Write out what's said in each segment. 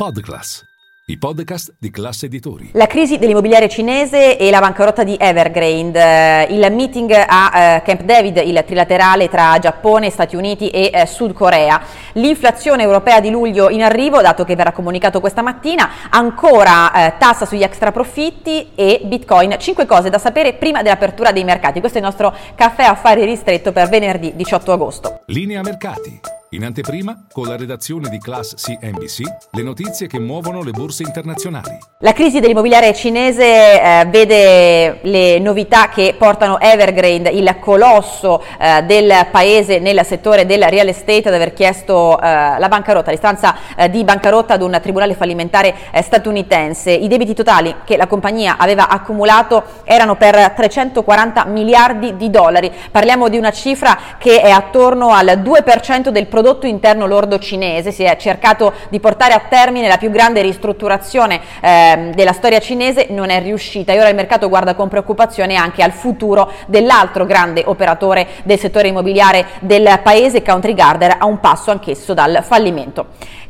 Podclass, i podcast di classe editori. La crisi dell'immobiliare cinese e la bancarotta di Evergrande, eh, il meeting a eh, Camp David, il trilaterale tra Giappone, Stati Uniti e eh, Sud Corea, l'inflazione europea di luglio in arrivo, dato che verrà comunicato questa mattina, ancora tassa sugli extra profitti e Bitcoin. Cinque cose da sapere prima dell'apertura dei mercati. Questo è il nostro caffè affari ristretto per venerdì 18 agosto. Linea mercati. In anteprima, con la redazione di Class CNBC, le notizie che muovono le borse internazionali. La crisi dell'immobiliare cinese eh, vede le novità che portano Evergrande, il colosso eh, del paese nel settore del real estate, ad aver chiesto eh, la bancarotta, l'istanza eh, di bancarotta ad un tribunale fallimentare eh, statunitense. I debiti totali che la compagnia aveva accumulato erano per 340 miliardi di dollari. Parliamo di una cifra che è attorno al 2% del prodotto interno lordo cinese. Si è cercato di portare a termine la più grande ristrutturazione eh, della storia cinese, non è riuscita e ora il mercato guarda con preoccupazione anche al futuro dell'altro grande operatore del settore immobiliare del paese, Country Garden, a un passo anch'esso dal fallimento.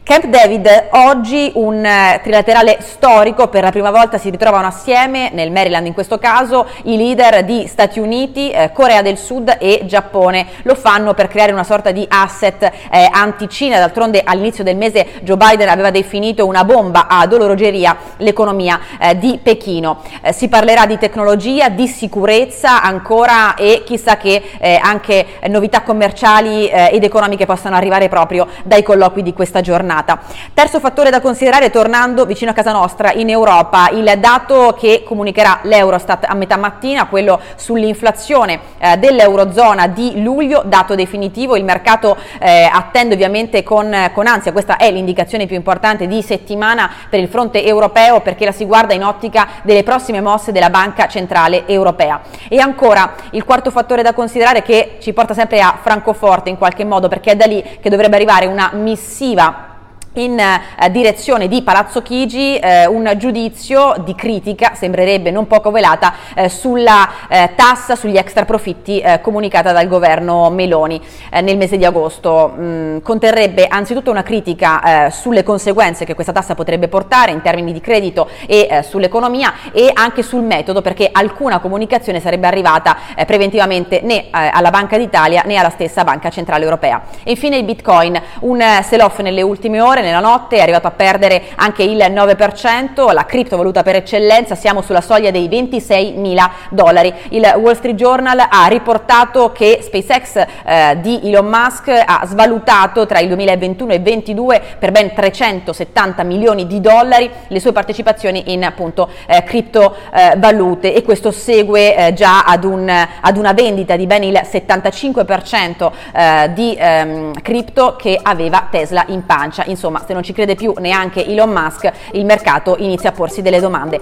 Camp David oggi un eh, trilaterale storico, per la prima volta si ritrovano assieme, nel Maryland in questo caso, i leader di Stati Uniti, eh, Corea del Sud e Giappone. Lo fanno per creare una sorta di asset eh, anti-Cina, d'altronde all'inizio del mese Joe Biden aveva definito una bomba ad orologeria l'economia eh, di Pechino. Eh, si parlerà di tecnologia, di sicurezza ancora e chissà che eh, anche novità commerciali ed economiche possano arrivare proprio dai colloqui di questa giornata giornata. Terzo fattore da considerare, tornando vicino a casa nostra, in Europa, il dato che comunicherà l'Eurostat a metà mattina, quello sull'inflazione eh, dell'Eurozona di luglio, dato definitivo, il mercato eh, attende ovviamente con, con ansia, questa è l'indicazione più importante di settimana per il fronte europeo perché la si guarda in ottica delle prossime mosse della Banca Centrale Europea. E ancora il quarto fattore da considerare che ci porta sempre a Francoforte in qualche modo perché è da lì che dovrebbe arrivare una missiva in eh, direzione di Palazzo Chigi eh, un giudizio di critica, sembrerebbe non poco velata, eh, sulla eh, tassa sugli extra profitti eh, comunicata dal governo Meloni eh, nel mese di agosto. Mm, conterrebbe anzitutto una critica sulle conseguenze che questa tassa potrebbe portare in termini di credito e sull'economia e anche sul metodo perché alcuna comunicazione sarebbe arrivata preventivamente né alla Banca d'Italia né alla stessa Banca Centrale Europea. E infine il Bitcoin, un sell-off nelle ultime ore nella notte è arrivato a perdere anche il 9%, la criptovaluta per eccellenza, siamo sulla soglia dei 26 mila dollari. Il Wall Street Journal ha riportato che SpaceX eh, di Elon Musk ha svalutato tra il 2021 e il 2022 per ben 370 milioni di dollari le sue partecipazioni in appunto eh, criptovalute e questo segue eh, già ad, un, ad, una vendita di ben il 75% eh, di ehm, cripto che aveva Tesla in pancia. Insomma, insomma se non ci crede più neanche Elon Musk il mercato inizia a porsi delle domande.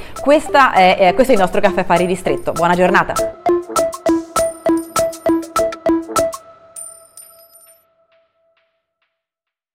È, eh, questo è il nostro caffè affari ristretto, buona giornata.